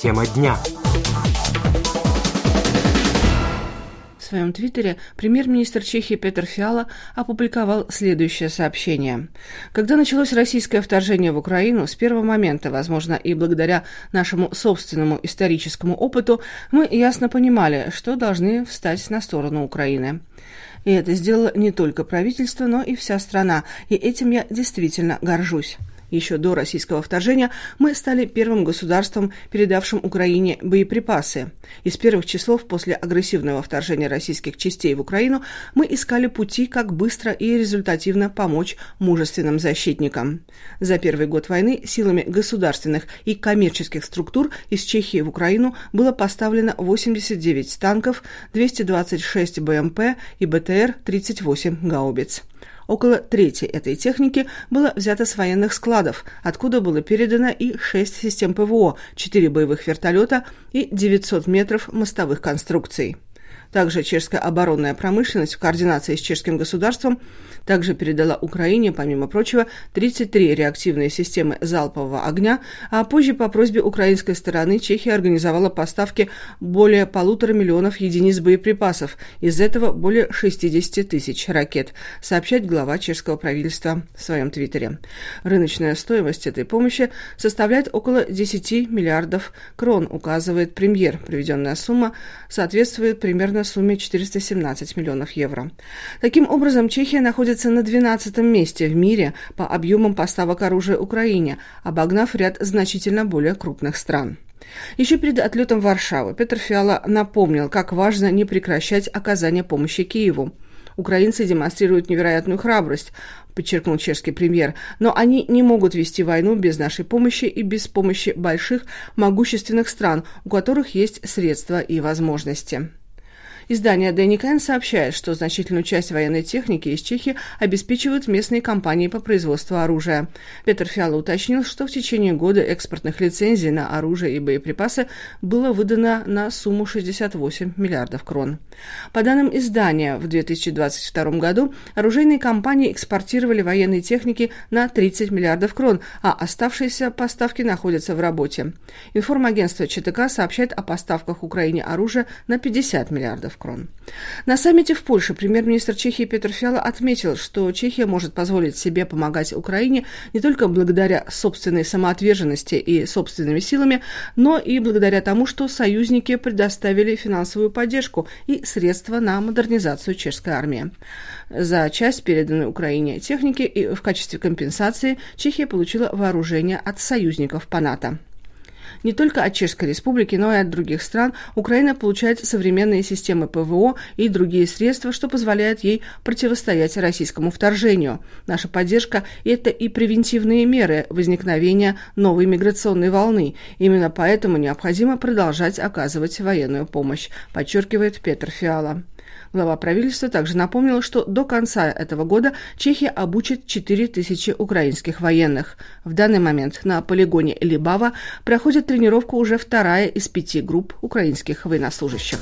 Тема дня. В своем твиттере премьер-министр Чехии Петр Фиала опубликовал следующее сообщение. Когда началось российское вторжение в Украину, с первого момента, возможно, и благодаря нашему собственному историческому опыту, мы ясно понимали, что должны встать на сторону Украины. И это сделало не только правительство, но и вся страна, и этим я действительно горжусь. Еще до российского вторжения мы стали первым государством, передавшим Украине боеприпасы. Из первых часов после агрессивного вторжения российских частей в Украину мы искали пути, как быстро и результативно помочь мужественным защитникам. За первый год войны силами государственных и коммерческих структур из Чехии в Украину было поставлено 89 танков, 226 БМП и БТР-38 гаубиц. Около трети этой техники было взято с военных складов, откуда было передано и 6 систем ПВО, 4 боевых вертолета и 900 метров мостовых конструкций. Также чешская оборонная промышленность в координации с чешским государством также передала Украине, помимо прочего, 33 реактивные системы залпового огня, а позже по просьбе украинской стороны Чехия организовала поставки более полутора миллионов единиц боеприпасов, из этого более 60 тысяч ракет, сообщает глава чешского правительства в своем твиттере. Рыночная стоимость этой помощи составляет около 10 миллиардов крон, указывает премьер. Приведенная сумма соответствует примерно на сумме 417 миллионов евро. Таким образом, Чехия находится на 12 месте в мире по объемам поставок оружия Украине, обогнав ряд значительно более крупных стран. Еще перед отлетом в Варшаву Петр Фиала напомнил, как важно не прекращать оказание помощи Киеву. Украинцы демонстрируют невероятную храбрость, подчеркнул чешский премьер, но они не могут вести войну без нашей помощи и без помощи больших, могущественных стран, у которых есть средства и возможности. Издание Дэнни сообщает, что значительную часть военной техники из Чехии обеспечивают местные компании по производству оружия. Петр Фиала уточнил, что в течение года экспортных лицензий на оружие и боеприпасы было выдано на сумму 68 миллиардов крон. По данным издания, в 2022 году оружейные компании экспортировали военной техники на 30 миллиардов крон, а оставшиеся поставки находятся в работе. Информагентство ЧТК сообщает о поставках Украине оружия на 50 миллиардов крон. На саммите в Польше премьер-министр Чехии Петр Фиала отметил, что Чехия может позволить себе помогать Украине не только благодаря собственной самоотверженности и собственными силами, но и благодаря тому, что союзники предоставили финансовую поддержку и средства на модернизацию чешской армии. За часть переданной Украине техники и в качестве компенсации Чехия получила вооружение от союзников по НАТО. Не только от Чешской Республики, но и от других стран Украина получает современные системы ПВО и другие средства, что позволяет ей противостоять российскому вторжению. Наша поддержка – это и превентивные меры возникновения новой миграционной волны. Именно поэтому необходимо продолжать оказывать военную помощь, подчеркивает Петр Фиала. Глава правительства также напомнил, что до конца этого года Чехия обучит 4 тысячи украинских военных. В данный момент на полигоне Либава проходит тренировку уже вторая из пяти групп украинских военнослужащих.